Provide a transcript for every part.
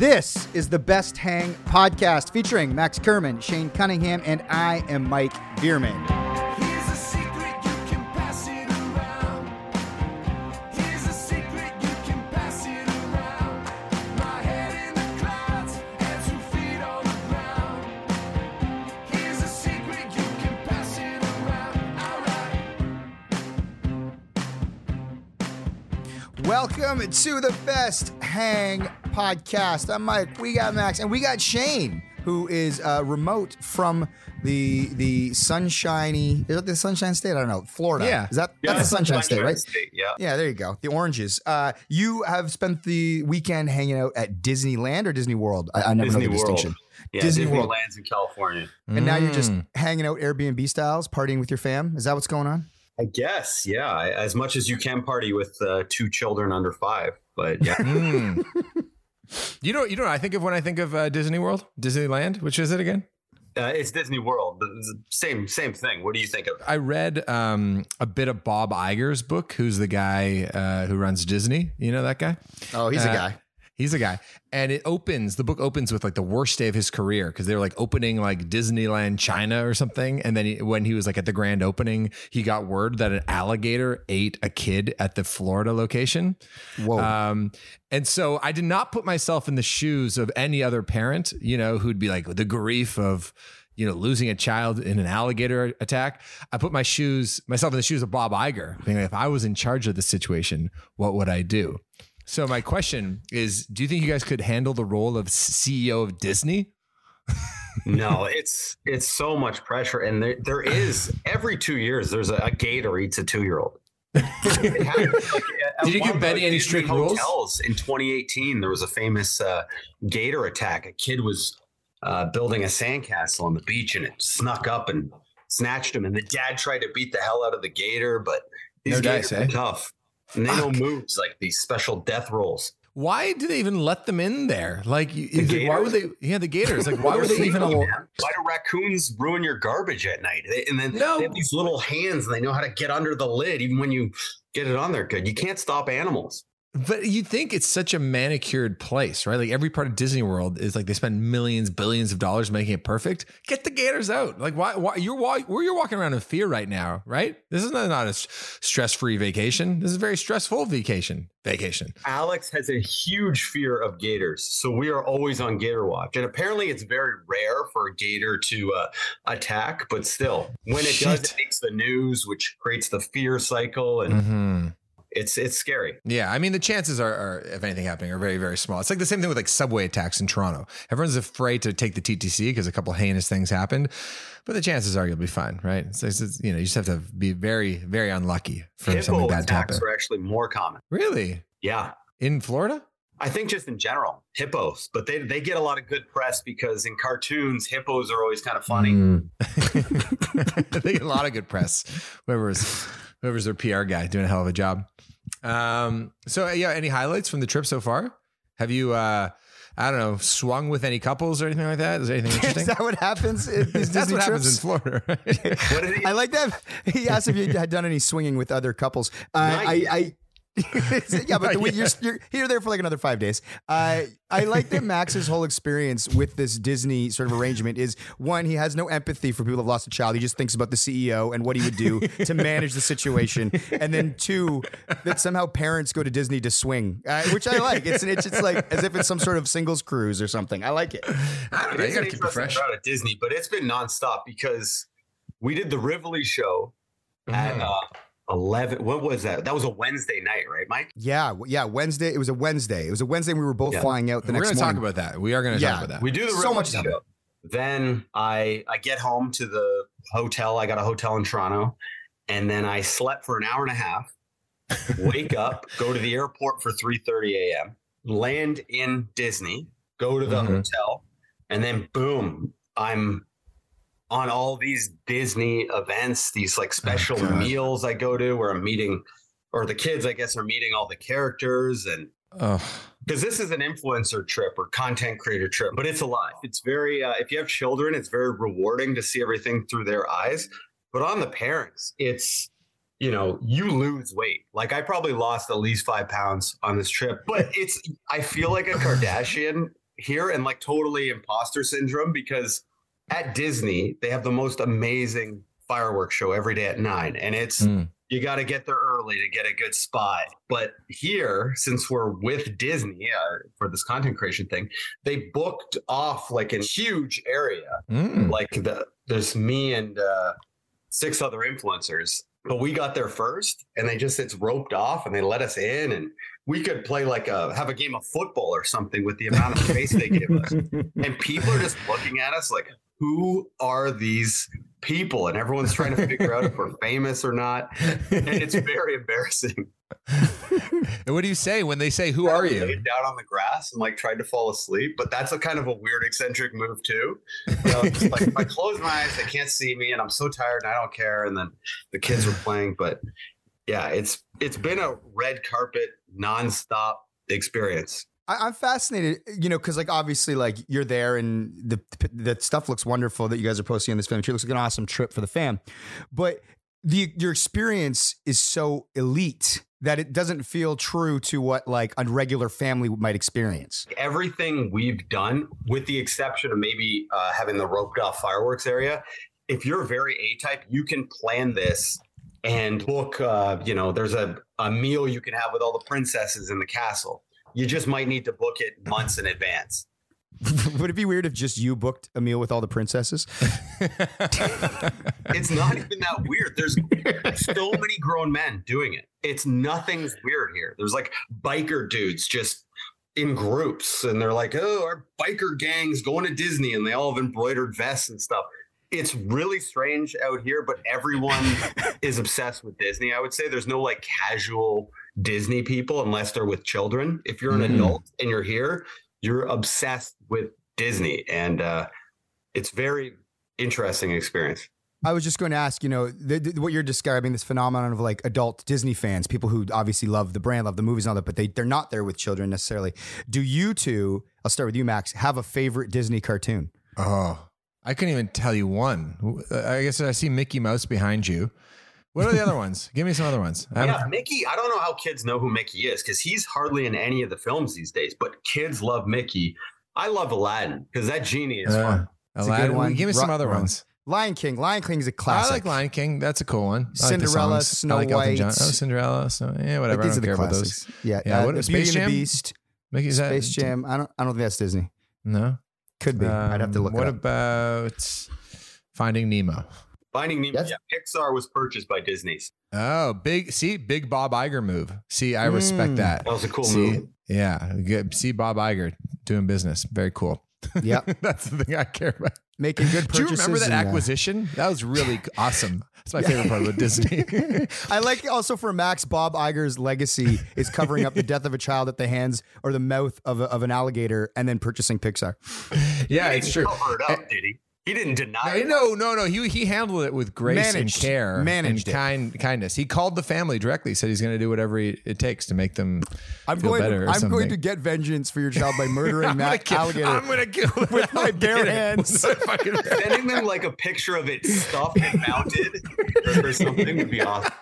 This is the Best Hang podcast featuring Max Kerman, Shane Cunningham, and I am Mike Bierman. Welcome to the Best Hang podcast. I'm Mike. We got Max, and we got Shane, who is uh, remote from the the sunshiny. Is it the Sunshine State? I don't know. Florida. Yeah. Is that Yeah, that's the Sunshine, State, right? State, yeah. Yeah, there you go. The oranges. Uh, you have spent the weekend hanging out at Disneyland or Disney World. I, I never Disney know the World. distinction. Yeah, Disney Disney, World. lands in California. And now you're Mm. just hanging out Airbnb styles, partying with your fam. Is that what's going on? I guess, yeah. As much as you can party with uh, two children under five, but yeah. Mm. you know, you know. what I think of when I think of uh, Disney World, Disneyland. Which is it again? Uh, it's Disney World. but it's the Same, same thing. What do you think of? I read um, a bit of Bob Iger's book. Who's the guy uh, who runs Disney? You know that guy. Oh, he's a Uh, guy. He's a guy, and it opens. The book opens with like the worst day of his career because they were like opening like Disneyland China or something, and then he, when he was like at the grand opening, he got word that an alligator ate a kid at the Florida location. Whoa. Um, and so I did not put myself in the shoes of any other parent, you know, who'd be like the grief of, you know, losing a child in an alligator attack. I put my shoes, myself in the shoes of Bob Iger. Thinking if I was in charge of the situation, what would I do? So my question is, do you think you guys could handle the role of CEO of Disney? No, it's it's so much pressure, and there, there is every two years there's a, a gator eats a two year old. Did you give Betty any strict rules? hotels in 2018? There was a famous uh, gator attack. A kid was uh, building a sandcastle on the beach, and it snuck up and snatched him. And the dad tried to beat the hell out of the gator, but these No dice, are eh? tough, and they know moves like these special death rolls. Why do they even let them in there? Like, is why would they? Yeah, the gators. Like, why would they even? man. Why do raccoons ruin your garbage at night? They- And then No. they have these little hands and they know how to get under the lid even when you get it on there good. You can't stop animals. But you think it's such a manicured place, right? Like every part of Disney World is like they spend millions, billions of dollars making it perfect. Get the gators out. Like why? Why you're why, where you're walking around in fear right now, right? This is not, not a stress free vacation. This is a very stressful vacation. Vacation. Alex has a huge fear of gators, so we are always on gator watch. And apparently, it's very rare for a gator to uh, attack, but still, when it does, Shit. it makes the news, which creates the fear cycle, and hmm it's it's scary. Yeah, I mean the chances are, are if anything happening are very very small. It's like the same thing with like subway attacks in Toronto. Everyone's afraid to take the TTC because a couple heinous things happened, but the chances are you'll be fine, right? So it's, it's, you know you just have to be very very unlucky for something bad to happen. attacks are actually more common. Really, Yeah, in Florida? I think just in general, hippos, but they they get a lot of good press because in cartoons, hippos are always kind of funny. Mm. they get a lot of good press. Whoever was whoever's their PR guy doing a hell of a job. Um, so yeah, any highlights from the trip so far? Have you, uh, I don't know, swung with any couples or anything like that? Is there anything interesting? Is that what happens? At these That's Disney what happens in? Florida. Right? What did he? I like that. He asked if you had done any swinging with other couples. Uh, Not I. I yeah, but the, you're, you're here there for like another five days. Uh, I like that Max's whole experience with this Disney sort of arrangement is one, he has no empathy for people who've lost a child. He just thinks about the CEO and what he would do to manage the situation. And then two, that somehow parents go to Disney to swing, uh, which I like. It's it's just like as if it's some sort of singles cruise or something. I like it. I don't know. is You an gotta keep it interesting fresh. crowd at Disney, but it's been nonstop because we did the Rivoli show at Mhm. uh, eleven. What was that? That was a Wednesday night, right, Mike? Yeah, yeah. Wednesday. It was a Wednesday. It was a Wednesday. We were both Yeah. flying out the next day. We're next going to talk about that. We are going to Yeah. talk about that. We do the So much of it. show. Then I I get home to the hotel. I got a hotel in Toronto, and then I slept for an hour and a half. Wake up, go to the airport for three thirty a.m. Land in Disney, go to the Mhm. hotel, and then boom, I'm on all these Disney events, these like special God. meals I go to where I'm meeting, or the kids, I guess, are meeting all the characters and Oh, because this is an influencer trip or content creator trip, but it's a lot. It's very, uh, if you have children, it's very rewarding to see everything through their eyes. But on the parents, it's, you know, you lose weight. Like I probably lost at least five pounds on this trip, but it's, I feel like a Kardashian here and like totally imposter syndrome because at Disney, they have the most amazing fireworks show every day at nine. And it's, Mm. you got to get there early to get a good spot. But here, since we're with Disney uh, for this content creation thing, they booked off like a huge area. Mm. Like the there's me and uh, six other influencers, but we got there first, and they just it's roped off, and they let us in, and we could play like a have a game of football or something with the amount of space they give us. And people are just looking at us like, who are these people? And everyone's trying to figure out if we're famous or not. And it's very embarrassing. And what do you say when they say, "Who are I you?" laid down on the grass and like tried to fall asleep, but that's a kind of a weird eccentric move too. You know, it's like if I close my eyes, they can't see me, and I'm so tired and I don't care. And then the kids were playing, but yeah, it's it's been a red carpet nonstop experience. I, I'm fascinated, you know, because like obviously, like you're there and the the stuff looks wonderful that you guys are posting on this tree. It looks like an awesome trip for the fam, but the your experience is so elite that it doesn't feel true to what like a regular family might experience. everything we've done, with the exception of maybe uh, having the roped off fireworks area, if you're very A type, you can plan this and book. Uh, you know, there's a, a meal you can have with all the princesses in the castle. You just might need to book it months in advance. Would it be weird if just you booked a meal with all the princesses? It's not even that weird. There's so many grown men doing it. It's nothing's weird here. There's like biker dudes just in groups and they're like, oh, our biker gang's going to Disney and they all have embroidered vests and stuff. It's really strange out here, but everyone is obsessed with Disney. I would say there's no like casual Disney people unless they're with children. If you're an Mhm. adult and you're here, you're obsessed with Disney. And uh, it's very interesting experience. I was just going to ask, you know, the, the- what you're describing, this phenomenon of like adult Disney fans, people who obviously love the brand, love the movies and all that, but they, they're not there with children necessarily. Do you two, I'll start with you, Max, have a favorite Disney cartoon? Oh, I couldn't even tell you one. I guess I see Mickey Mouse behind you. What are the other ones? Give me some other ones. I don't- Yeah, Mickey. I don't know how kids know who Mickey is because he's hardly in any of the films these days. But kids love Mickey. I love Aladdin because that genie is Uh, fun. It's a good Aladdin. one. Give me some Ru- other Ru- ones. Lion King. Lion King is a I classic. I like Lion King. That's a cool one. I Cinderella, songs. Snow I like Elton John. White. Oh, Cinderella. So yeah, Like, whatever. these I are don't the care about classics. those. Yeah. Yeah, uh, what- the Space Beauty and Jam? the Beast. Mickey, is that Space Jam. I don't. I don't think that's Disney. No. Could be. I'd have to Um, look What it up. about Finding Nemo? Finding Nemo. That's- Yeah, Pixar was purchased by Disney's. Oh, big. See, big Bob Iger move. See, I respect Mm. that. That was a cool See, move. yeah. Good. See Bob Iger doing business. Very cool. Yeah, That's the thing I care about. Making good purchases. Do you remember that and, uh, acquisition? That was really awesome. That's my favorite part about Disney. I like also for Max, Bob Iger's legacy is covering up the death of a child at the hands or the mouth of, a, of an alligator and then purchasing Pixar. yeah, He it's didn't true. cover it up, did he? He didn't deny it. No, no, no. He he handled it with grace Managed. and care, Managed and kind kindness. He called the family directly. Said he's going to do whatever he, it takes to make them. I'm feel going. better or I'm going to get vengeance for your child by murdering I'm gonna that kill, alligator. I'm going to kill it with my bare hands. With my fucking bare Sending them like a picture of it stuffed and mounted or, or something would be awesome.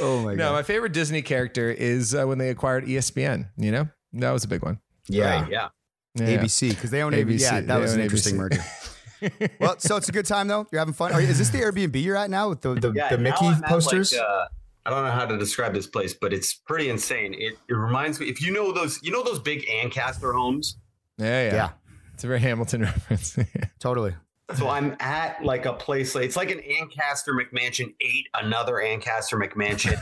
oh my god! No, my favorite Disney character is uh, when they acquired ESPN. You know, that was a big one. yeah. Right, yeah. Yeah. ABC because they own ABC. ABC, Yeah, they that was own an interesting ABC. merger. Well, so it's a good time though. You're having fun. Are, is this the Airbnb you're at now with the the, Yeah, the Mickey posters? Like, uh, I don't know how to describe this place, but it's pretty insane. It, it reminds me if you know those you know those big Ancaster homes. Yeah, yeah, Yeah. It's a very Hamilton reference. totally. So I'm at like a place. Like, it's like an Ancaster McMansion ate another Ancaster McMansion.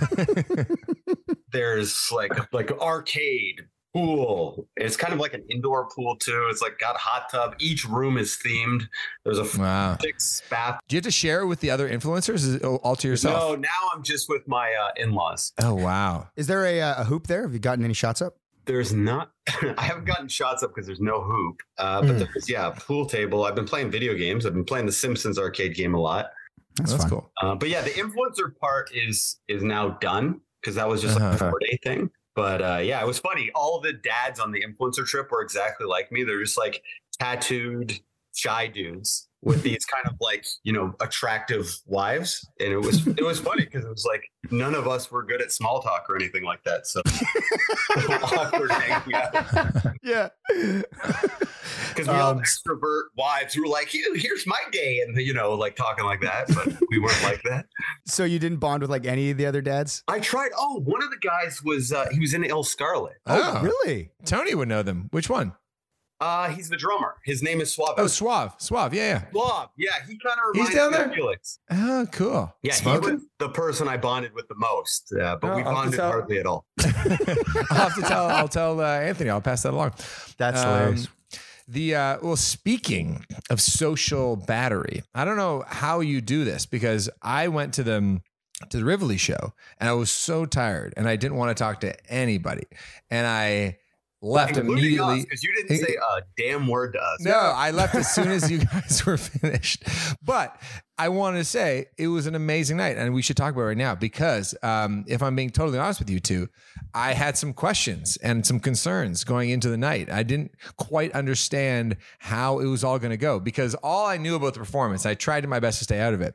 There's like like arcade pool. It's kind of like an indoor pool too. It's like got a hot tub. Each room is themed. There's a wow. six bath. Do you have to share it with the other influencers? Is it all to yourself? No, now I'm just with my uh, in-laws. Oh wow. Is there a, uh, a hoop there? Have you gotten any shots up? There's not. I haven't gotten shots up because there's no hoop. Uh, but Mm. there's yeah, pool table. I've been playing video games. I've been playing the Simpsons arcade game a lot. That's, That's cool. Uh, but yeah, the influencer part is is now done because that was just Uh-huh. a four day thing. But uh, yeah, it was funny. All the dads on the influencer trip were exactly like me. They're just like tattooed shy dudes with these kind of like you know attractive wives, and it was it was funny because it was like none of us were good at small talk or anything like that. So awkward hanging out Yeah. because we all Um, have extrovert wives who were like, "Here- "Here's my day," and you know, like talking like that, but we weren't like that. so you didn't bond with like any of the other dads? I tried. Oh, one of the guys was uh, he was in Ill Scarlett. Oh, really? Tony would know them. Which one? Uh, he's the drummer. His name is Suave. Oh, Suave. Suave. Yeah, Suave. Yeah, he kind of He's reminds down me there? of Felix. Oh, cool. Yeah, Smoking? he was the person I bonded with the most, uh, but Oh, we I'll bonded tell- hardly at all. I'll have to tell. I'll tell uh, Anthony. I'll pass that along. That's Um, hilarious. The uh, well, speaking of social battery, I don't know how you do this because I went to them to the Rivoli show and I was so tired and I didn't want to talk to anybody and I left immediately. because you didn't say a damn word to us. No, I left as soon as you guys were finished. But I want to say it was an amazing night, and we should talk about it right now because um, if I'm being totally honest with you two, I had some questions and some concerns going into the night. I didn't quite understand how it was all going to go because all I knew about the performance, I tried my best to stay out of it,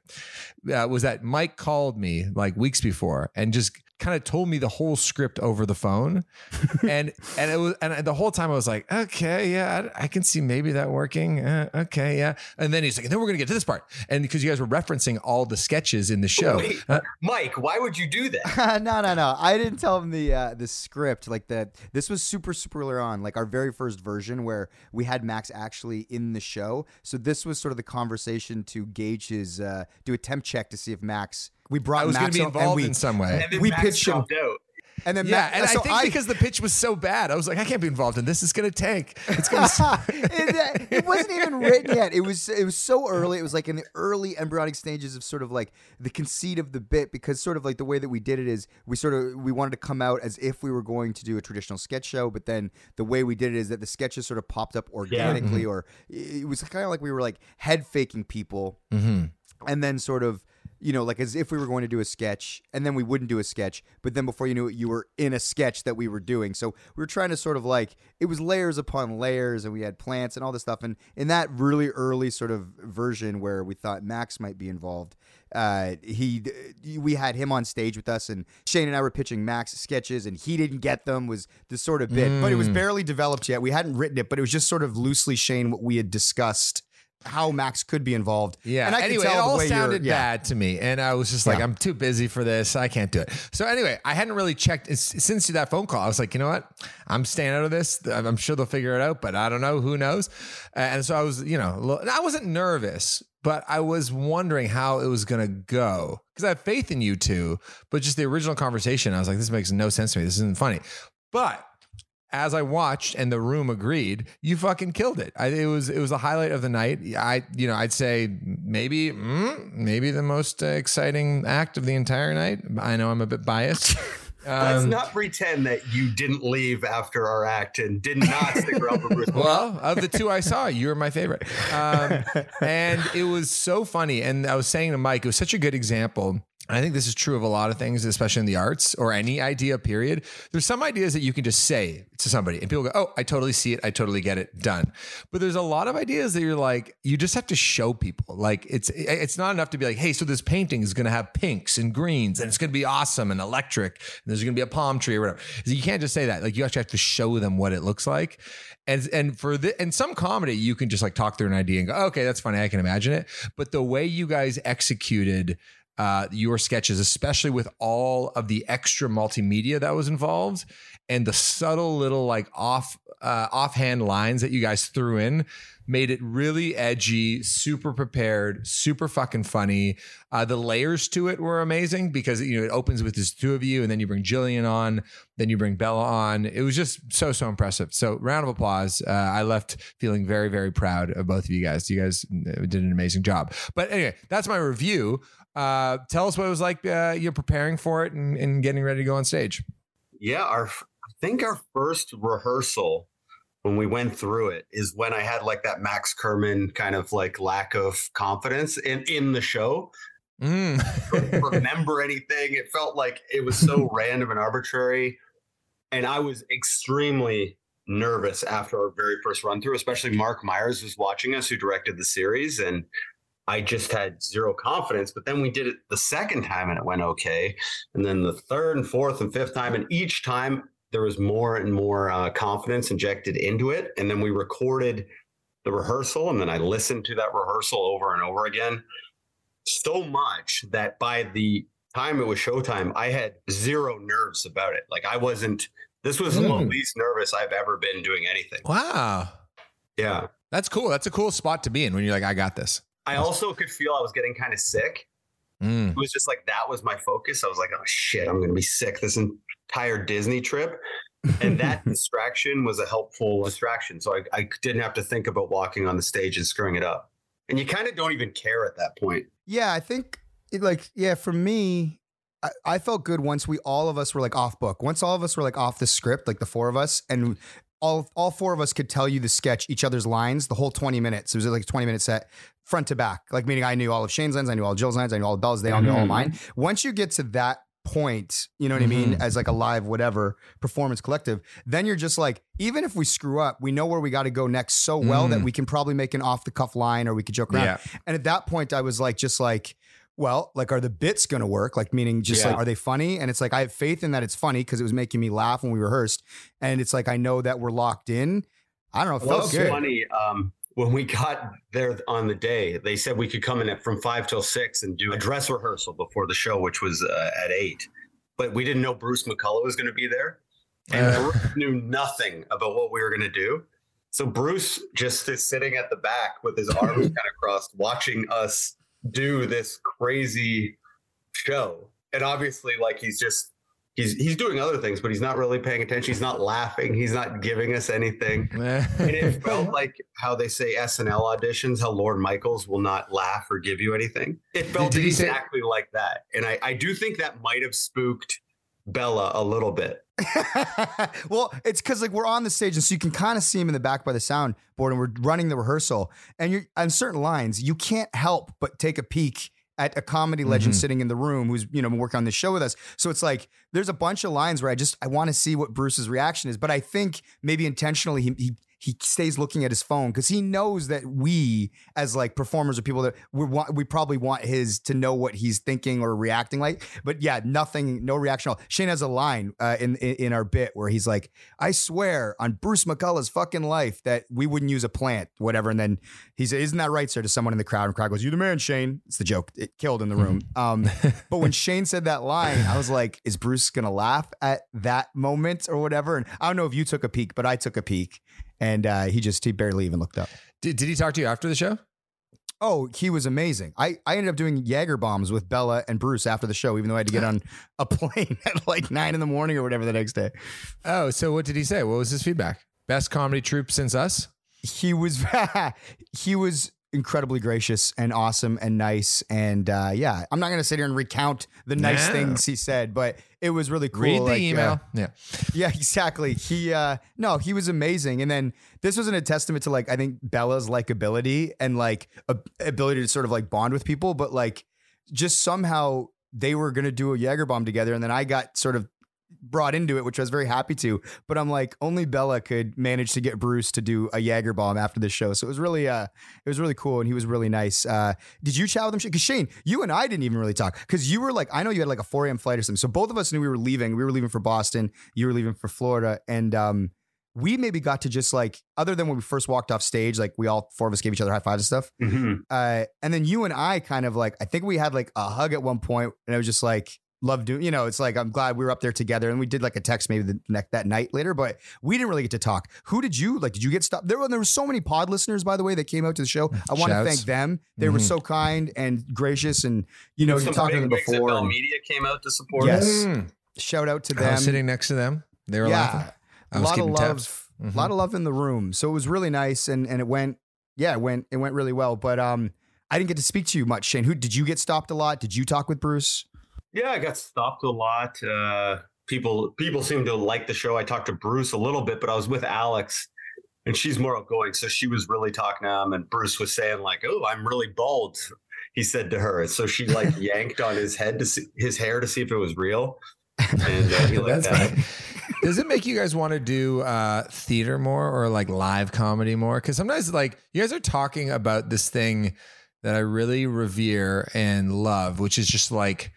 uh, was that Mike called me like weeks before and just kind of told me the whole script over the phone and and it was and the whole time I was like, okay, yeah, I, I can see maybe that working. Uh, okay, yeah. And then he's like, and then we're gonna get to this part, and because you guys were referencing all the sketches in the show, Wait, uh, Mike, why would you do that? no, no, no. I didn't tell him the uh, the script. Like that. This was super, super early on. Like our very first version where we had Max actually in the show. So this was sort of the conversation to gauge his, uh, do a temp check to see if Max. We brought I was Max gonna be on- and involved we, in some way. And then We Max pitched him. out. And then Yeah, Ma- and so I think because the pitch was so bad, I was like, I can't be involved in this. It's gonna tank. It's gonna. it, it wasn't even written yet. It was it was so early. It was like in the early embryonic stages of sort of like the conceit of the bit because sort of like the way that we did it is we sort of we wanted to come out as if we were going to do a traditional sketch show, but then the way we did it is that the sketches sort of popped up organically, or it was kind of like we were like head faking people, Mhm. and then sort of. You know, like as if we were going to do a sketch, and then we wouldn't do a sketch, but then before you knew it, you were in a sketch that we were doing. So we were trying to sort of like it was layers upon layers, and we had plants and all this stuff. And in that really early sort of version where we thought Max might be involved, uh, he we had him on stage with us, and Shane and I were pitching Max sketches, and he didn't get them. Was the sort of bit, but it was barely developed yet. We hadn't written it, but it was just sort of loosely Shane what we had discussed. How Max could be involved. Yeah. and I anyway, tell it all sounded yeah. bad to me, and I was just like, Yeah. I'm too busy for this. I can't do it. So anyway, I hadn't really checked since that phone call. I was like, you know what? I'm staying out of this. I'm sure they'll figure it out, but I don't know. Who knows? And so I was, you know, I wasn't nervous, but I was wondering how it was going to go because I have faith in you two. But just the original conversation, I was like, this makes no sense to me. This isn't funny. But as I watched and the room agreed, you fucking killed it. I, it was it was a highlight of the night. I you know I'd say maybe mm, maybe the most uh, exciting act of the entire night. I know I'm a bit biased, Let's Um, not pretend that you didn't leave after our act and did not stick around for Bruce. Well, of the two I saw, you were my favorite. Um, and it was so funny. And I was saying to Mike, it was such a good example. I think this is true of a lot of things, especially in the arts or any idea, period. There's some ideas that you can just say to somebody and people go, Oh, I totally see it. I totally get it. Done. But there's a lot of ideas that you're like, you just have to show people. Like it's it's not enough to be like, hey, so this painting is gonna have pinks and greens and it's gonna be awesome and electric. And there's gonna be a palm tree or whatever. You can't just say that. Like you actually have to show them what it looks like. And and for the and some comedy, you can just like talk through an idea and go, okay, that's funny. I can imagine it. But the way you guys executed uh, your sketches, especially with all of the extra multimedia that was involved and the subtle little like off uh, offhand lines that you guys threw in, made it really edgy, super prepared, super fucking funny. Uh, the layers to it were amazing because you know it opens with just two of you, and then you bring Jillian on, then you bring Bella on. It was just so so impressive. So round of applause. Uh, I left feeling very very proud of both of you guys. You guys uh, did an amazing job. But anyway, that's my review. Uh, tell us what it was like. Uh, you're preparing for it and, and getting ready to go on stage. Yeah, our I think our first rehearsal when we went through it is when I had like that Max Kerman kind of like lack of confidence in in the show. Mm. Remember anything. It felt like it was so random and arbitrary, and I was extremely nervous after our very first run through. Especially Mark Myers was watching us, who directed the series, and I just had zero confidence. But then we did it the second time and it went okay. And then the third and fourth and fifth time. And each time there was more and more uh, confidence injected into it. And then we recorded the rehearsal. And then I listened to that rehearsal over and over again so much that by the time it was showtime, I had zero nerves about it. Like I wasn't, this was the Mm. least nervous I've ever been doing anything. Wow. Yeah. That's cool. That's a cool spot to be in when you're like, I got this. I also could feel I was getting kind of sick. Mm. It was just like that was my focus. I was like, oh shit, I'm gonna be sick this entire Disney trip. And that distraction was a helpful distraction. So I, I didn't have to think about walking on the stage and screwing it up. And you kind of don't even care at that point. Yeah, I think it like yeah, for me, I, I felt good once we all of us were like off book. Once all of us were like off the script, like the four of us, and all all four of us could tell you the sketch, each other's lines, the whole 20 minutes. It was like a 20 minute set, front to back. Like meaning I knew all of Shane's lines, I knew all of Jill's lines, I knew all of Bella's, they all knew all of mine. Once you get to that point, you know what I mean, mm-hmm. as like a live whatever performance collective, then you're just like, even if we screw up, we know where we got to go next so well that mm. we can probably make an off the cuff line or we could joke around. Yeah. And at that point, I was like, just like, well, like, are the bits going to work? Like, meaning just Yeah. like, are they funny? And it's like, I have faith in that it's funny because it was making me laugh when we rehearsed. And it's like, I know that we're locked in. I don't know. It Well, good. funny. Um, when we got there on the day, they said we could come in at from five till six and do a dress rehearsal before the show, which was uh, at eight. But we didn't know Bruce McCulloch was going to be there, and Uh. Bruce knew nothing about what we were going to do. So Bruce just is sitting at the back with his arms kind of crossed, watching us do this crazy show. And obviously, like he's just he's he's doing other things, but he's not really paying attention. He's not laughing. He's not giving us anything. And it felt like how they say SNL auditions, how Lorne Michaels will not laugh or give you anything. It felt did say- exactly like that. And I, I do think that might have spooked Bella a little bit. well, it's because like we're on the stage, and so you can kind of see him in the back by the soundboard, and we're running the rehearsal. And you're on certain lines, you can't help but take a peek at a comedy legend mm-hmm. sitting in the room who's you know working on this show with us. So it's like there's a bunch of lines where I just I want to see what Bruce's reaction is, but I think maybe intentionally he he he stays looking at his phone because he knows that we as like performers or people that we want we probably want his to know what he's thinking or reacting like. But yeah nothing no reaction at all. shane has a line uh, in, in in our bit where he's like i swear on bruce mcculloch's fucking life that we wouldn't use a plant whatever. And then he said isn't that right sir? to someone in the crowd and the crowd goes you the man shane. It's the joke. It killed in the room. Um but when shane said that line i was like is bruce gonna laugh at that moment or whatever? And i don't know if you took a peek but i took a peek and uh, he just he barely even looked up. Did, did he talk to you after the show? Oh, he was amazing. I, I ended up doing Jaeger bombs with Bella and Bruce after the show, even though I had to get on a plane at like nine in the morning or whatever the next day. Oh, so what did he say? What was his feedback? Best comedy troupe since us? He was he was incredibly gracious and awesome and nice. And uh, yeah, I'm not gonna sit here and recount the nice things he said, but it was really cool. Read the like, uh, email. yeah. yeah, exactly. He uh no, he was amazing. And then this wasn't a testament to like I think Bella's likability and like a, ability to sort of like bond with people, but like just somehow they were gonna do a Jaeger bomb together, and then I got sort of brought into it, which I was very happy to. But I'm like, only Bella could manage to get Bruce to do a Jaeger bomb after the show. So it was really uh it was really cool and he was really nice. Uh did you chat with him? Because Shane, you and I didn't even really talk. Because you were like, I know you had like a 4 a.m. flight or something. So both of us knew we were leaving. We were leaving for Boston. You were leaving for Florida. And um we maybe got to just like, other than when we first walked off stage, like we all four of us gave each other high fives and stuff. Mhm. Uh, and then you and I kind of like, I think we had like a hug at one point, and it was just like, love doing, you know, it's like, I'm glad we were up there together. And we did like a text maybe the next that night later, but we didn't really get to talk. Who did you like? Did you get stopped? There were, there were so many pod listeners, by the way, that came out to the show. I want to thank them. They were Mhm. so kind and gracious. And, you know, you Some talked to them before. Bell Media came out to support Yes. us. Mm. shout out to I them. was sitting next to them. They were laughing. I A lot of keeping love. tabs. A lot of love in the room. So it was really nice and and it went yeah, it went it went really well. But um I didn't get to speak to you much, Shane. Who did you get stopped a lot? Did you talk with Bruce? Yeah, I got stopped a lot. Uh, people people seem to like the show. I talked to Bruce a little bit, but I was with Alex, and she's more outgoing, so she was really talking to him. And Bruce was saying like, "Oh, I'm really bald," he said to her. So she like yanked on his head to see his hair to see if it was real, and uh, he liked That's that. fine. Does it make you guys want to do uh, theater more or like live comedy more? Because sometimes, like, you guys are talking about this thing that I really revere and love, which is just like,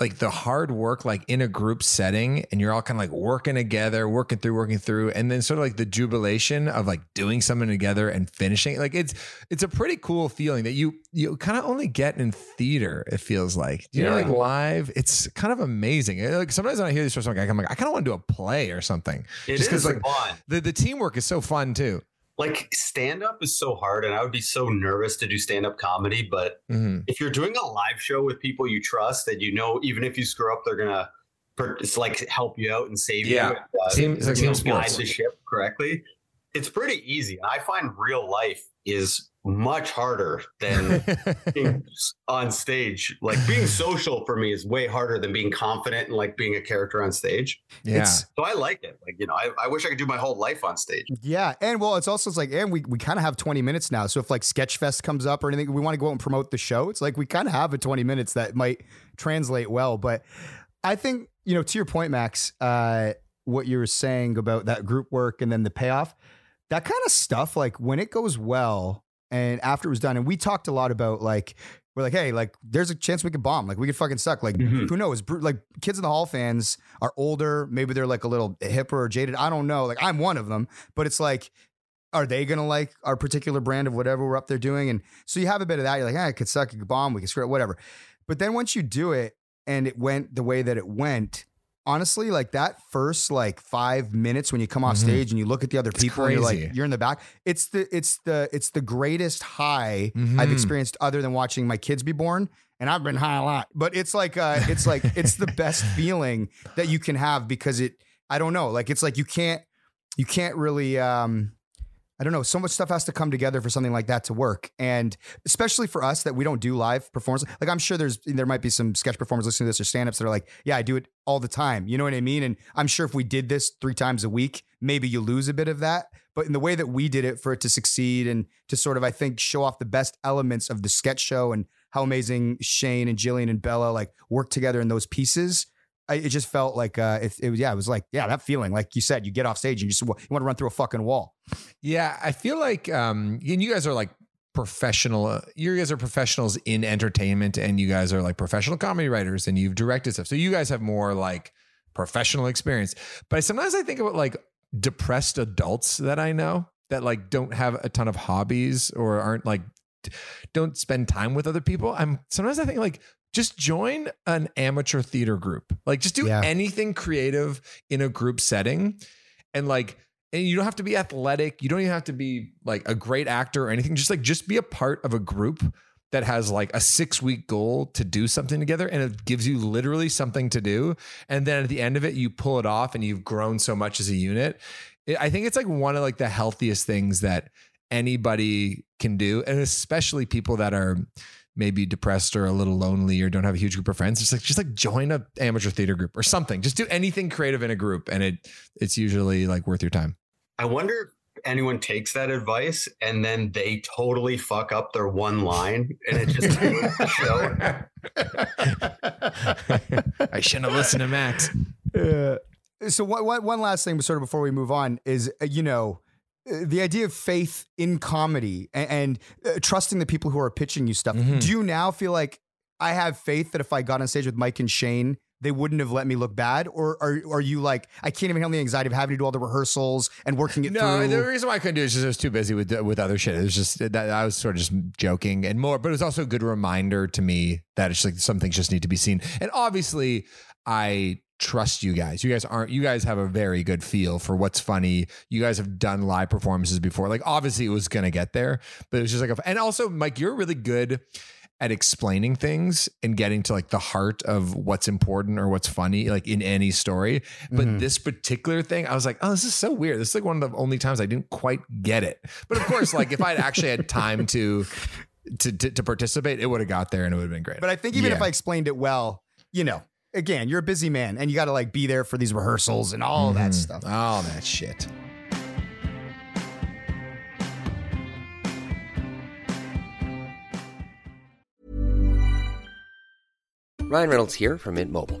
like the hard work, like in a group setting, and you're all kind of like working together, working through, working through, and then sort of like the jubilation of like doing something together and finishing. Like it's it's a pretty cool feeling that you you kind of only get in theater. It feels like you know, like live. It's kind of amazing. Like sometimes when I hear this I'm like, I'm like, I kind of want to do a play or something. It Just 'cause, is like, fun. The the teamwork is so fun too. Like stand up is so hard, and I would be so nervous to do stand up comedy. But Mhm. if you're doing a live show with people you trust, that you know, even if you screw up, they're gonna it's like help you out and save Yeah. you. and, uh, it's like you know, guide the ship correctly. It's pretty easy, and I find real life is much harder than being on stage. Like being social for me is way harder than being confident and like being a character on stage. yeah. It's- So I like it. Like you know, I, I wish I could do my whole life on stage. Yeah, and well, it's also it's like, and we we kind of have twenty minutes now. So if like Sketchfest comes up or anything, we want to go out and promote the show. It's like we kind of have a twenty minutes that might translate well. But I think you know, to your point, Max, uh, what you were saying about that group work and then the payoff, that kind of stuff. Like when it goes well, and after it was done, and we talked a lot about like. We're like, hey, like, there's a chance we could bomb. Like, we could fucking suck. Like, Mhm. who knows? Like, kids in the hall fans are older. Maybe they're like a little hipper or jaded. I don't know. Like, I'm one of them. But it's like, are they gonna like our particular brand of whatever we're up there doing? And so you have a bit of that. You're like, ah, it could suck, it could bomb, we could screw it, whatever. But then once you do it and it went the way that it went, honestly, like that first like five minutes when you come off Mhm. stage and you look at the other It's people and you're like, you're in the back. It's the it's the it's the greatest high I've Mhm. experienced other than watching my kids be born. And I've been high a lot, but it's like uh, it's like it's the best feeling that you can have because it. I don't know, like it's like you can't you can't really um I don't know, so much stuff has to come together for something like that to work. And especially for us that we don't do live performance. Like I'm sure there's there might be some sketch performers listening to this or stand-ups that are like, yeah, I do it all the time. You know what I mean? And I'm sure if we did this three times a week, maybe you lose a bit of that. But in the way that we did it for it to succeed and to sort of, I think, show off the best elements of the sketch show and how amazing Shane and Jillian and Bella like work together in those pieces. I, it just felt like uh, it, it was yeah, it was like yeah, that feeling like you said, you get off stage and you just you want to run through a fucking wall. Yeah, I feel like um and you guys are like professional uh, you guys are professionals in entertainment and you guys are like professional comedy writers and you've directed stuff. So you guys have more like professional experience. But sometimes I think about like depressed adults that I know that like don't have a ton of hobbies or aren't like don't spend time with other people. I'm sometimes I think like just join an amateur theater group. Like just do Yeah. anything creative in a group setting. And like and you don't have to be athletic. You don't even have to be like a great actor or anything. Just like just be a part of a group that has like a six week goal to do something together and it gives you literally something to do. And then at the end of it you pull it off and you've grown so much as a unit. I think it's like one of like the healthiest things that anybody can do, and especially people that are maybe depressed or a little lonely or don't have a huge group of friends. Just like just like join a amateur theater group or something. Just do anything creative in a group, and it it's usually like worth your time. I wonder if anyone takes that advice and then they totally fuck up their one line and it just ruins the show. I shouldn't have listened to Max. Uh, so one, one, one last thing, sort of before we move on, is uh, you know uh, the idea of faith in comedy and, and uh, trusting the people who are pitching you stuff. Mhm. Do you now feel like I have faith that if I got on stage with Mike and Shane, they wouldn't have let me look bad, or are are you like I can't even handle the anxiety of having to do all the rehearsals and working it No, through? the reason why I couldn't do it is just I was too busy with with other shit. It was just that I was sort of just joking and more, but it was also a good reminder to me that it's like some things just need to be seen. And obviously, I trust you guys. You guys aren't. You guys have a very good feel for what's funny. You guys have done live performances before. Like obviously, it was gonna get there, but it was just like, a, and also, Mike, you're really good at explaining things and getting to like the heart of what's important or what's funny like in any story but Mhm. this particular thing i was like oh this is so weird this is like one of the only times i didn't quite get it but of course like if i'd actually had time to to to, to participate it would have got there and it would have been great But I think even if I explained it well, you know, again, you're a busy man and you got to like be there for these rehearsals and all that Mhm. stuff. all that shit Ryan Reynolds here from Mint Mobile.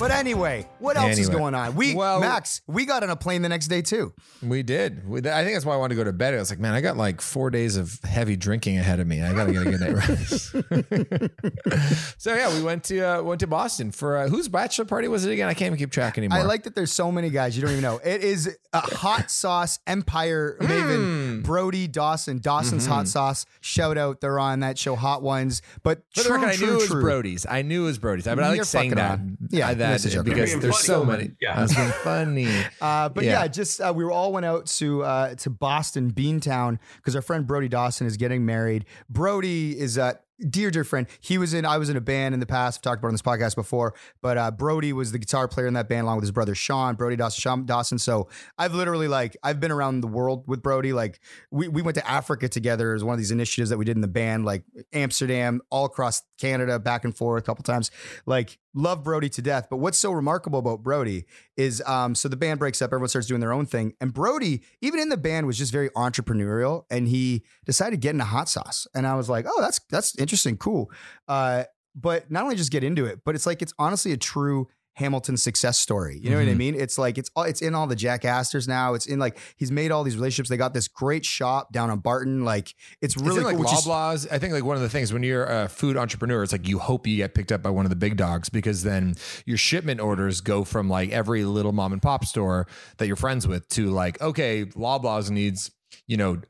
But anyway, what else is going on? We Well- Max, we got on a plane the next day too. we did we, i think that's why i wanted to go to bed i was like man i got like four days of heavy drinking ahead of me i gotta get a good night rest so yeah we went to uh, went to boston for uh, whose bachelor party was it again i can't even keep track anymore I like that there's so many guys you don't even know. It is a hot sauce empire Hmm. maven Brody Dawson. Dawson's hot sauce. Shout out. They're on that show Hot Ones. But true, record, I true, knew it was true. Brody's. I knew it was Brody's. I, but I like saying that. on. Yeah, uh, that's a that joke. because there's funny. so many. Yeah. I was being funny. Uh, but yeah, Yeah. just uh, we were all went out to uh, to Boston, Beantown, because our friend Brody Dawson is getting married. Brody is a dear, dear friend. He was in I was in a band in the past. I've talked about it on this podcast before, but uh, Brody was the guitar player in that band along with his brother Sean. Brody Dawson, Sean Dawson. So I've literally like I've been around the world with Brody. Like we we went to Africa together as one of these initiatives that we did in the band, like Amsterdam, all across Canada, back and forth a couple times. Like love Brody to death. But what's so remarkable about Brody is um, so the band breaks up, everyone starts doing their own thing. And Brody, even in the band, was just very entrepreneurial and he decided to get into hot sauce. And I was like, oh, that's that's interesting, cool. Uh, but not only just get into it, but it's like it's honestly a true Hamilton success story. You know what I Mhm. mean? It's like it's all it's in all the Jack Astors now. It's in like he's made all these relationships. They got this great shop down on Barton. Like it's It's really like cool. which is- I think like one of the things when you're a food entrepreneur, it's like you hope you get picked up by one of the big dogs because then your shipment orders go from like every little mom and pop store that you're friends with to like okay, Loblaws needs you know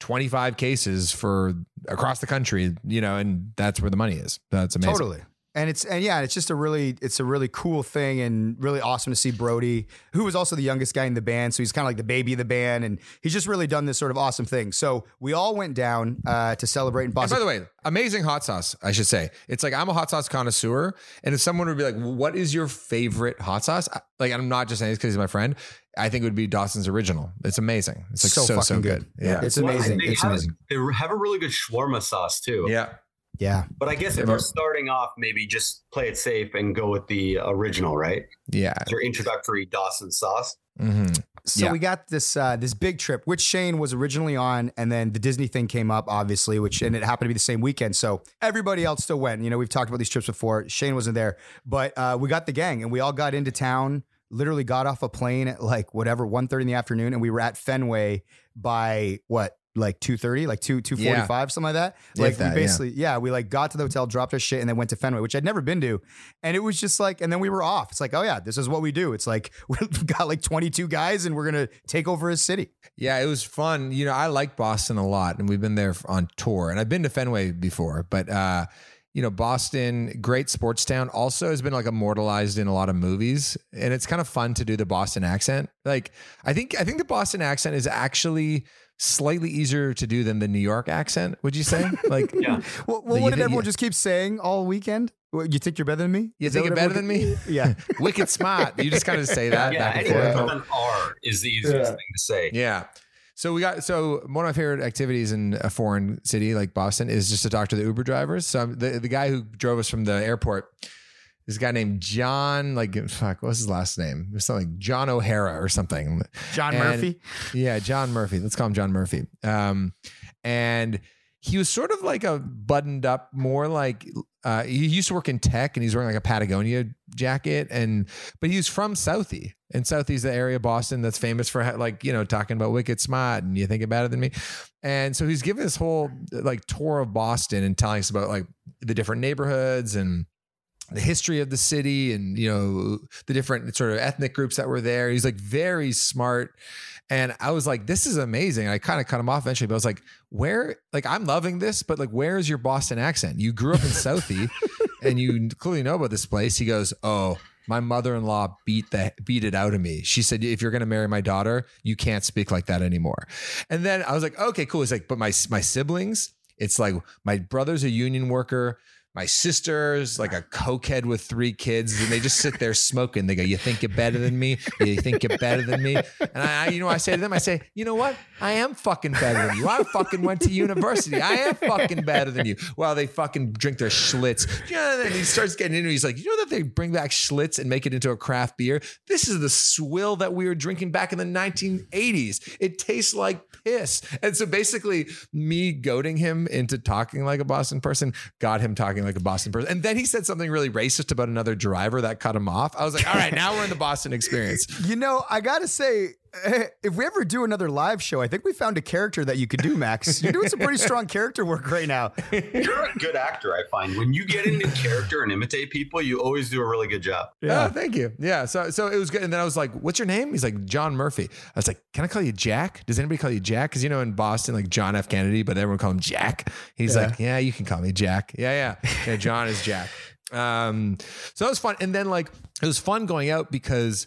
25 cases for across the country, you know, and that's where the money is. That's amazing. Totally. And it's and yeah, it's just a really it's a really cool thing and really awesome to see Brody, who was also the youngest guy in the band, so he's kind of like the baby of the band, and he's just really done this sort of awesome thing. So we all went down uh, to celebrate in And Boston. by the way, amazing hot sauce, I should say. It's like I'm a hot sauce connoisseur. And if someone would be like, what is your favorite hot sauce? I- Like, I'm not just saying this because he's my friend. I think it would be Dawson's original. It's amazing. It's like So so, so, good. good. Yeah. It's Well, amazing. They It's have, amazing. They have a really good shawarma sauce too. Yeah. Yeah, But I guess if Yeah. you're starting off, maybe just play it safe and go with the original, right? Yeah. Your introductory Dawson sauce. hmm So Yeah. we got this uh, this big trip, which Shane was originally on, and then the Disney thing came up, obviously, which and it happened to be the same weekend. So everybody else still went. You know, we've talked about these trips before. Shane wasn't there, but uh, we got the gang, and we all got into town. Literally got off a plane at like whatever 1.30 in the afternoon, and we were at Fenway by what like two thirty, like two two forty five, something like that. Like that, we basically, yeah. we like got to the hotel, dropped our shit, and then went to Fenway, which I'd never been to, and it was just like, and then we were off. It's like, oh yeah, this is what we do. It's like we've got like twenty two guys, and we're gonna take over a city. Yeah, it was fun. You know, I like Boston a lot, and we've been there on tour, and I've been to Fenway before, but uh, you know, Boston, great sports town, also has been like immortalized in a lot of movies, and it's kind of fun to do the Boston accent. Like, I think I think the Boston accent is actually slightly easier to do than the New York accent. Would you say? Like, Yeah. Well, well You what did think- everyone yeah. just keep saying all weekend? What, you think you're better than me? You Is that think you're better than me? Yeah. wicked smart. You just kind of say that. yeah, back and anything forth. with an R is the easiest thing to say. Yeah. So we got so one of my favorite activities in a foreign city like Boston is just to talk to the Uber drivers. So I'm- the the guy who drove us from the airport, this guy named John, like fuck, what's his last name? It was something like John O'Hara or something. John And- Murphy. Yeah, John Murphy. Let's call him John Murphy. Um, and he was sort of like a buttoned up, more like uh, he used to work in tech, and he's wearing like a Patagonia jacket, and but he's from Southie, and Southie's the area of Boston that's famous for like you know talking about wicked smart, and you think it better than me, and so he's giving this whole like tour of Boston and telling us about like the different neighborhoods and the history of the city and you know the different sort of ethnic groups that were there. He's like very smart. And I was like, this is amazing. I kind of cut him off eventually, but I was like, where, like, I'm loving this, but like, where is your Boston accent? You grew up in Southie and you clearly know about this place. He goes, oh, my mother-in-law beat the beat it out of me. She said, if you're going to marry my daughter, you can't speak like that anymore. And then I was like, okay, cool. He's like, but my, my siblings, it's like my brother's a union worker. My sister's like a cokehead with three kids, and they just sit there smoking. They go, "You think you're better than me? You think you're better than me?" And I, you know, I say to them, I say, "You know what? I am fucking better than you. I fucking went to university. I am fucking better than you." Well, they fucking drink their Schlitz. Yeah, and he starts getting into. it. He's like, "You know that they bring back Schlitz and make it into a craft beer? This is the swill that we were drinking back in the 1980s. It tastes like piss." And so basically, me goading him into talking like a Boston person got him talking like a Boston person. And then he said something really racist about another driver that cut him off. I was like, "All right, now we're in the Boston experience." You know, I gotta say, if we ever do another live show, I think we found a character that you could do, Max. You're doing some pretty strong character work right now. You're a good actor, I find. When you get into character and imitate people, you always do a really good job. Yeah. Oh, thank you. Yeah. So so it was good. And then I was like, what's your name? He's like, John Murphy. I was like, can I call you Jack? Does anybody call you Jack? Because you know in Boston, like John F. Kennedy, but everyone call him Jack. He's Yeah. like, yeah, you can call me Jack. Yeah, yeah. Yeah, John is Jack. Um, so that was fun. And then like it was fun going out because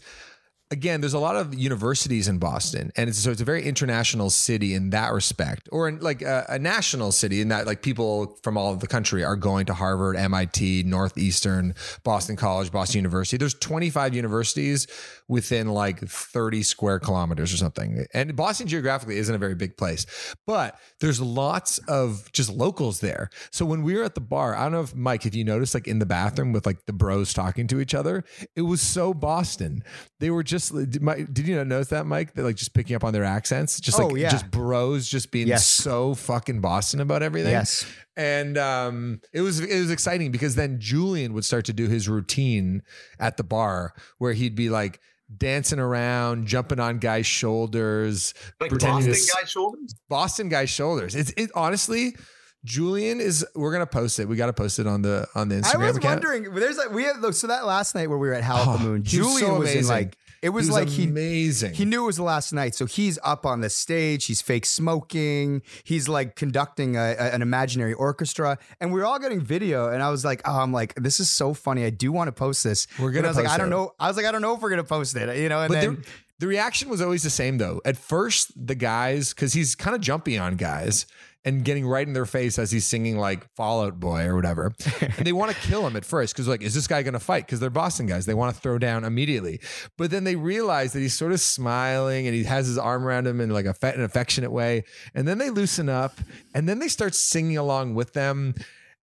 again, there's a lot of universities in Boston, and it's, so it's a very international city in that respect, or in like a, a national city in that like people from all of the country are going to Harvard, MIT, Northeastern, Boston College, Boston University. There's 25 universities within like 30 square kilometers or something, and Boston geographically isn't a very big place, but there's lots of just locals there. So when we were at the bar, I don't know if Mike, if you noticed, like in the bathroom with like the bros talking to each other, it was so Boston. They were just. Did, Mike, did you not notice that, Mike? They're like just picking up on their accents, just oh, like Oh, yeah. just bros, just being Yes. so fucking Boston about everything. Yes. And um, it was it was exciting because then Julian would start to do his routine at the bar where he'd be like dancing around, jumping on guys' shoulders, Like pretending Boston to guy shoulders? Boston guy shoulders. It's it honestly, Julian is. We're gonna post it. We got to post it on the on the Instagram I was account. wondering. There's like we had so that last night where we were at Howl at the Oh, Moon. he was Julian so was in like it was, He was like he amazing. He knew it was the last night, so he's up on the stage. He's fake smoking. He's like conducting a, a- an imaginary orchestra, and we were all getting video. And I was like, oh, I'm like, this is so funny. I do want to post this. We're gonna I was like, I don't it. know. I was like, I don't know if we're gonna post it. You know, and but then. the, the reaction was always the same though. At first, the guys, because he's kind of jumpy on guys and getting right in their face as he's singing like Fall Out Boy or whatever. and they want to kill him at first because, like, is this guy going to fight? Because they're Boston guys. They want to throw down immediately. But then they realize that he's sort of smiling and he has his arm around him in like a, an affectionate way. And then they loosen up and then they start singing along with them.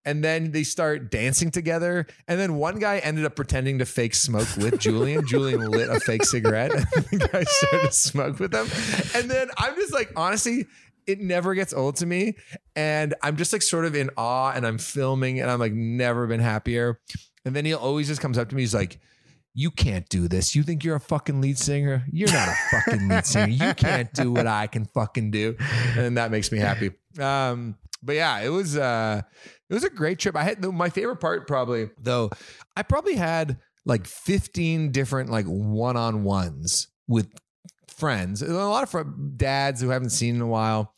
And then they start dancing together. And then one guy ended up pretending to fake smoke with Julian. Julian lit a fake cigarette. And the guy started to smoke with them. And then I'm just like, honestly, it never gets old to me. And I'm just like sort of in awe and I'm filming and I'm like, never been happier. And then he always just comes up to me. He's like, you can't do this. You think you're a fucking lead singer? You're not a fucking lead singer. You can't do what I can fucking do. And that makes me happy. Um, but yeah, it was uh it was a great trip. I had my favorite part probably though, I probably had like 15 different like one-on-ones with friends. A lot of fr- dads who haven't seen in a while.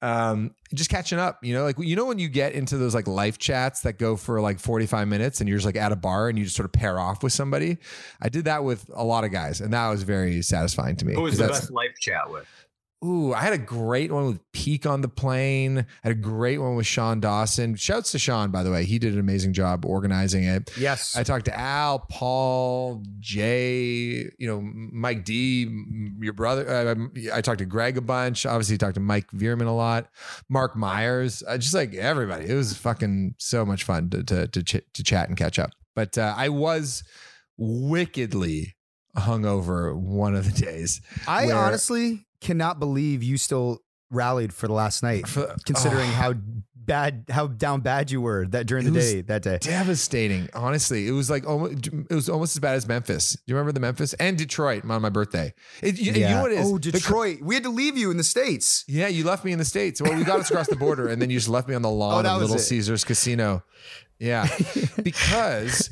Um, just catching up, you know, like you know when you get into those like life chats that go for like 45 minutes and you're just like at a bar and you just sort of pair off with somebody. I did that with a lot of guys and that was very satisfying to me. Who was the best life chat with? Ooh, I had a great one with Peak on the plane. I had a great one with Sean Dawson. Shouts to Sean, by the way. He did an amazing job organizing it. Yes. I talked to Al, Paul, Jay, you know, Mike D, your brother. Uh, I talked to Greg a bunch. Obviously, talked to Mike Vierman a lot. Mark Myers, uh, just like everybody. It was fucking so much fun to to to, ch- to chat and catch up. But uh, I was wickedly hungover one of the days. I honestly cannot believe you still rallied for the last night, For- considering oh. how bad, how down bad you were that during the day that day. devastating. Honestly, it was like almost, it was almost as bad as Memphis. Do you remember the Memphis and Detroit on my birthday? It, you, you know what it is? Oh, The- Detroit. we had to leave you in the states. yeah, you left me in the states. Well, we got us across the border, and then you just left me on the oh, lawn Oh, of Little it. Caesars Casino. Yeah, because.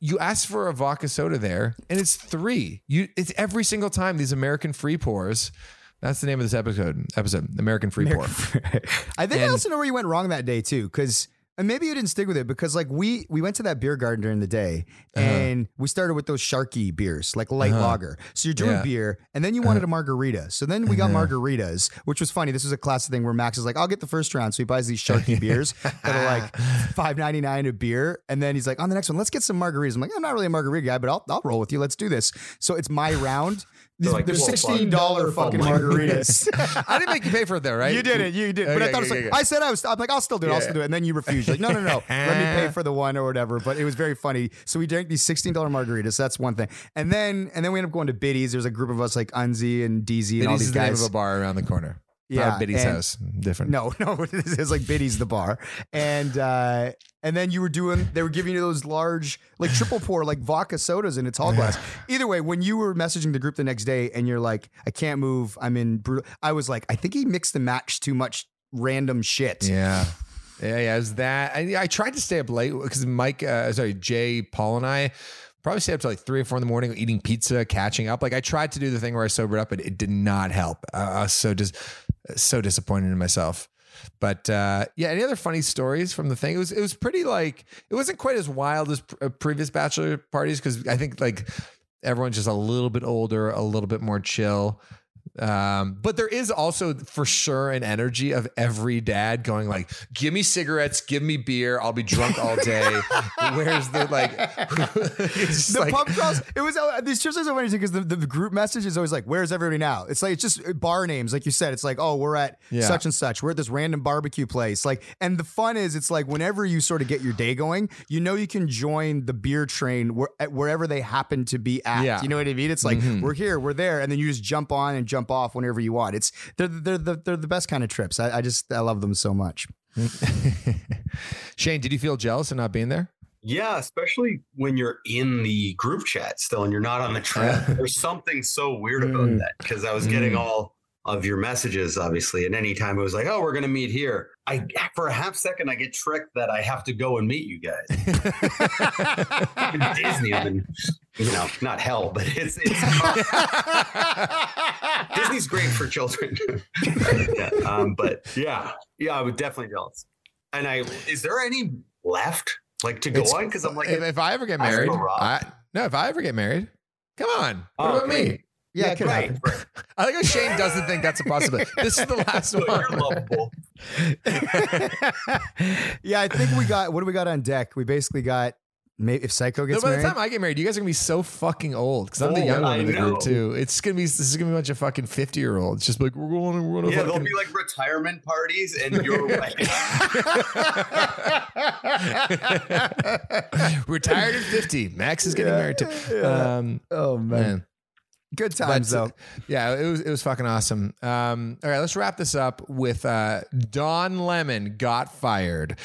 You ask for a vodka soda there, and it's three. You, it's every single time these American free pours. That's the name of this episode. Episode American free pour. I think I also know where you went wrong that day too, because and maybe you didn't stick with it because like we we went to that beer garden during the day Uh-huh. and we started with those Sharky beers, like light uh-huh. lager. So you're doing Yeah. beer, and then you wanted a uh-huh. margarita. So then we got uh-huh. margaritas, which was funny. This was a classic thing where Max is like, "I'll get the first round," so he buys these Sharky beers that are like five ninety nine a beer, and then he's like, "On the next one, let's get some margaritas." I'm like, "I'm not really a margarita guy, but I'll I'll roll with you. Let's do this." So it's my round. These, like, they're sixteen dollar fucking margaritas. I didn't make you pay for it though, right? You did it. You did. but I Okay, thought it was okay, like, okay. I said I was. I'm like, I'll still do it. I'll still do it. And then you refused. You're like, no, no, no. Let me pay for the one or whatever. But it was very funny. So we drank these sixteen dollar margaritas. So that's one thing. And then and then we ended up going to Biddy's. There's a group of us like Unzi and DZ and all It these is the name guys. of a bar around the corner. Yeah, Biddy's and- house. Different. No, no, this is like Biddy's the bar, and uh, and then you were doing. They were giving you those large, like triple pour, like vodka sodas in a tall glass. Either way, when you were messaging the group the next day, and you're like, "I can't move. I'm in." Brutal. I was like, I think he mixed and matched too much random shit. Yeah. Yeah, yeah. It was that. I, I tried to stay up late because Mike, uh, sorry, Jay, Paul, and I probably stayed up till like three or four in the morning eating pizza, catching up. Like I tried to do the thing where I sobered up, but it did not help. I was so dis- so disappointed in myself. But uh, yeah, any other funny stories from the thing? It was it was pretty like it wasn't quite as wild as pr- uh, previous bachelor parties because I think like everyone's just a little bit older, a little bit more chill. Um, but there is also for sure an energy of every dad going like, "Give me cigarettes, give me beer, I'll be drunk all day." Where's the like? it's the like- pub crawls. It was uh, these trips are so funny because the, the group message is always like, "Where's everybody now?" It's like it's just bar names, like you said. It's like, "Oh, we're at Yeah. such and such. We're at this random barbecue place." Like, and the fun is, it's like whenever you sort of get your day going, you know, you can join the beer train where, wherever they happen to be at. Yeah. You know what I mean? It's like we're here, we're there, and then you just jump on and jump off whenever you want. It's they're they're the, they're the best kind of trips. I, I just I love them so much. Shane, did you feel jealous of not being there? Yeah, especially when you're in the group chat still and you're not on the trip. There's something so weird about Mm. that because I was getting all of your messages, obviously. And anytime it was like, oh, we're going to meet here, I for a half second, I get tricked that I have to go and meet you guys. Disney, I mean, you know, not hell, but it's, it's Disney's great for children. yeah, um, but yeah, yeah, I would definitely jealous. And I, is there any left like to go It's- on? Because I'm like, if, if I ever get I have to married. I, no, if I ever get married, come on. What Oh, about me? Great. Yeah, right, right. I think Shane doesn't think that's a possibility. This is the last So you're one. yeah, I think we got what do we got on deck? We basically got maybe if Psycho No, gets by the time I get married, you guys are gonna be so fucking old because I'm the Old, young one in the group too. It's gonna be this is gonna be a bunch of fucking fifty year olds. Just like we're going, we're gonna Yeah, there'll be like retirement parties, and you're like, Retired at 50. Max is getting Yeah, married too. yeah. Um, oh man, man. Good times But, though. Yeah, it was it was fucking awesome. Um, all right, let's wrap this up with uh, Don Lemon got fired,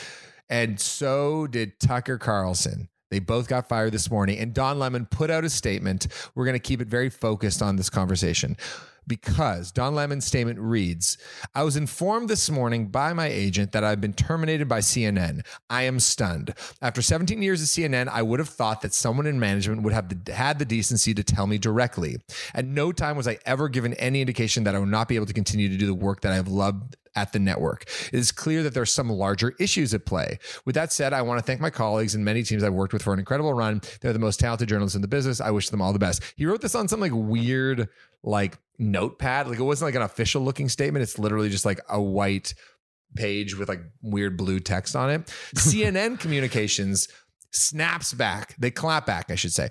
and so did Tucker Carlson. They both got fired this morning, and Don Lemon put out a statement. We're going to keep it very focused on this conversation because Don Lemon's statement reads I was informed this morning by my agent that I've been terminated by CNN. I am stunned. After 17 years at CNN, I would have thought that someone in management would have the, had the decency to tell me directly. At no time was I ever given any indication that I would not be able to continue to do the work that I have loved at the network. It is clear that there are some larger issues at play. With that said, I want to thank my colleagues and many teams I've worked with for an incredible run. They're the most talented journalists in the business. I wish them all the best. He wrote this on some like weird like notepad. Like it wasn't like an official looking statement. It's literally just like a white page with like weird blue text on it. CNN communications snaps back. They clap back, I should say.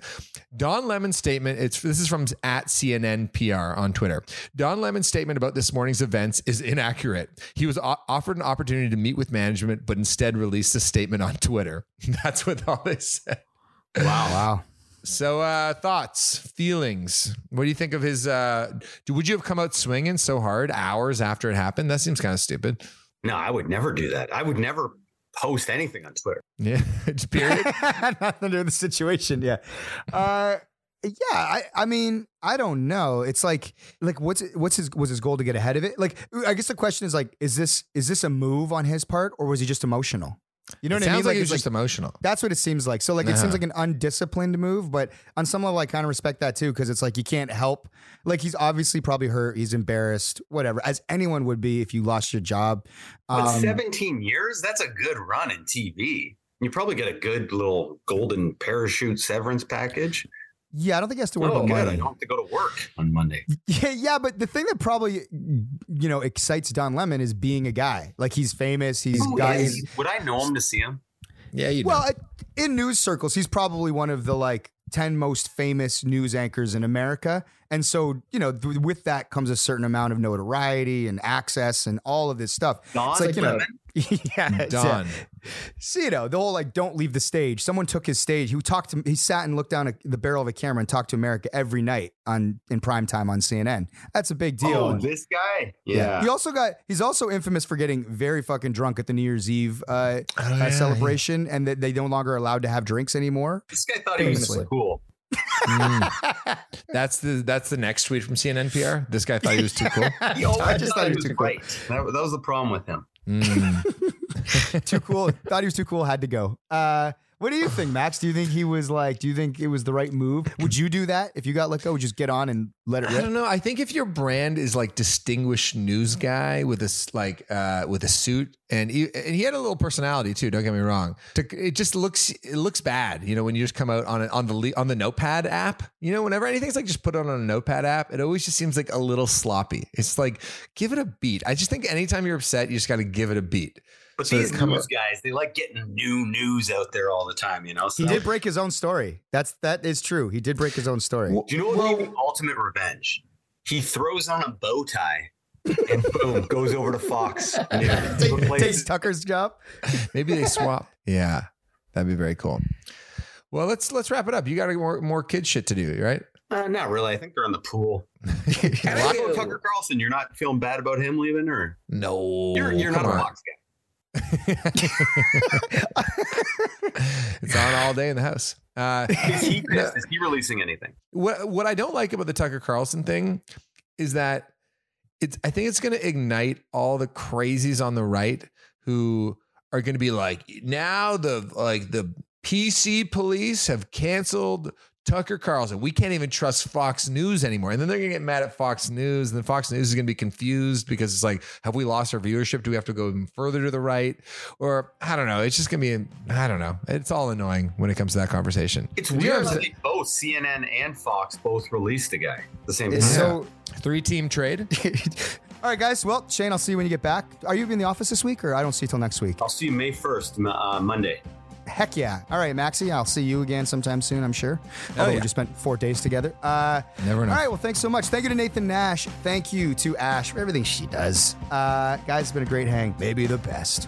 Don Lemon's statement, it's this is from at CNN PR on Twitter. Don Lemon's statement about this morning's events is inaccurate. He was o- offered an opportunity to meet with management, but instead released a statement on Twitter. That's what all they said. Wow, wow. So, uh, thoughts, feelings. What do you think of his? Uh, would you have come out swinging so hard hours after it happened? That seems kind of stupid. no, I would never do that. I would never post anything on Twitter. Yeah, just period. Nothing to do with the situation. Yeah. Uh, yeah. I, I mean, I don't know. It's like, like what's what's his was his goal to get ahead of it? Like, I guess the question is like, is this is this a move on his part or was he just emotional? You know it what I mean? sounds like, he it's just emotional. That's what it seems like. So like it seems like an undisciplined move, but on some level I kind of respect that too because it's like you can't help. Like he's obviously probably hurt, he's embarrassed, whatever, as anyone would be if you lost your job. But Um, 17 years, that's a good run in TV. You probably get a good little golden parachute severance package. Yeah, I don't think he has to worry Oh, about good. I money. don't have to go to work on Monday. Yeah, yeah, but the thing that probably you know excites Don Lemon is being a guy. Like he's famous. He's Who got. is- Would I know him to see him? Yeah, you. Well, I- in news circles, he's probably one of the like ten most famous news anchors in America, and so you know th- with that comes a certain amount of notoriety and access and all of this stuff. Don It's like, you know, Lemon? yeah, Don. So, you know, the whole like don't leave the stage. Someone took his stage. He talked to he sat and looked down at the barrel of a camera and talked to America every night on in prime time on CNN. That's a big deal. Oh, And- this guy? Yeah. He also got he's also infamous for getting very fucking drunk at the New Year's Eve uh, uh, Oh, yeah, celebration and that they no longer allowed to have drinks anymore. This guy thought he was cool. Mm. That's the that's the next tweet from CNN PR. This guy thought he was too cool. He always I just thought he was too cool. That, that was the problem with him. Mm. too cool. Thought he was too cool, had to go. Uh what do you think, Max? Do you think he was like, do you think it was the right move? Would you do that if you got let go? Would you just get on and let it I rip? don't know. I think if your brand is like distinguished news guy with a like uh, with a suit and he, and he had a little personality too. Don't get me wrong. It just looks it looks bad. You know when you just come out on it on the on the Notepad app. You know whenever anything's like just put it on a Notepad app, it always just seems like a little sloppy. It's like give it a beat. I just think anytime you're upset, you just got to give it a beat. But So these come news up- guys, they like getting new news out there all the time, you know? So He did break his own story. That's that is true. He did break his own story. Do you know what would be the ultimate revenge? He throws on a bow tie and boom, goes over to Fox. News. Take- takes Tucker's job. Maybe they swap. yeah, that'd be very cool. Well, let's let's wrap it up. You got more more kid shit to do, right? Uh, not really. I think they're in the pool. And I Tucker Carlson, you're not feeling bad about him leaving, or No, you're you're not come a. Fox guy. It's on all day in the house. Uh, Is he pissed? Is he releasing anything? what what I don't like about the Tucker Carlson thing is that it's I think it's going to ignite all the crazies on the right who are going to be like now the like the PC police have canceled Tucker Carlson. We can't even trust Fox News anymore. And then they're going to get mad at Fox News. And then Fox News is going to be confused because it's like, have we lost our viewership? Do we have to go even further to the right? Or I don't know. It's just going to be, I don't know. It's all annoying when it comes to that conversation. It's Do you weird have how to- they both CNN and Fox both released a guy at the same time. It's so. Three team trade. All right, guys. Well, Shane, I'll see you when you get back. Are you in the office this week, or I don't see you till next week? I'll see you May first, uh, Monday. Heck yeah. All right, Maxie, I'll see you again sometime soon, I'm sure. Although we just spent four days together. Uh, Never know. All right, well, thanks so much. Thank you to Nathan Nash. Thank you to Ash for everything she does. Uh, guys, it's been a great hang. Maybe the best.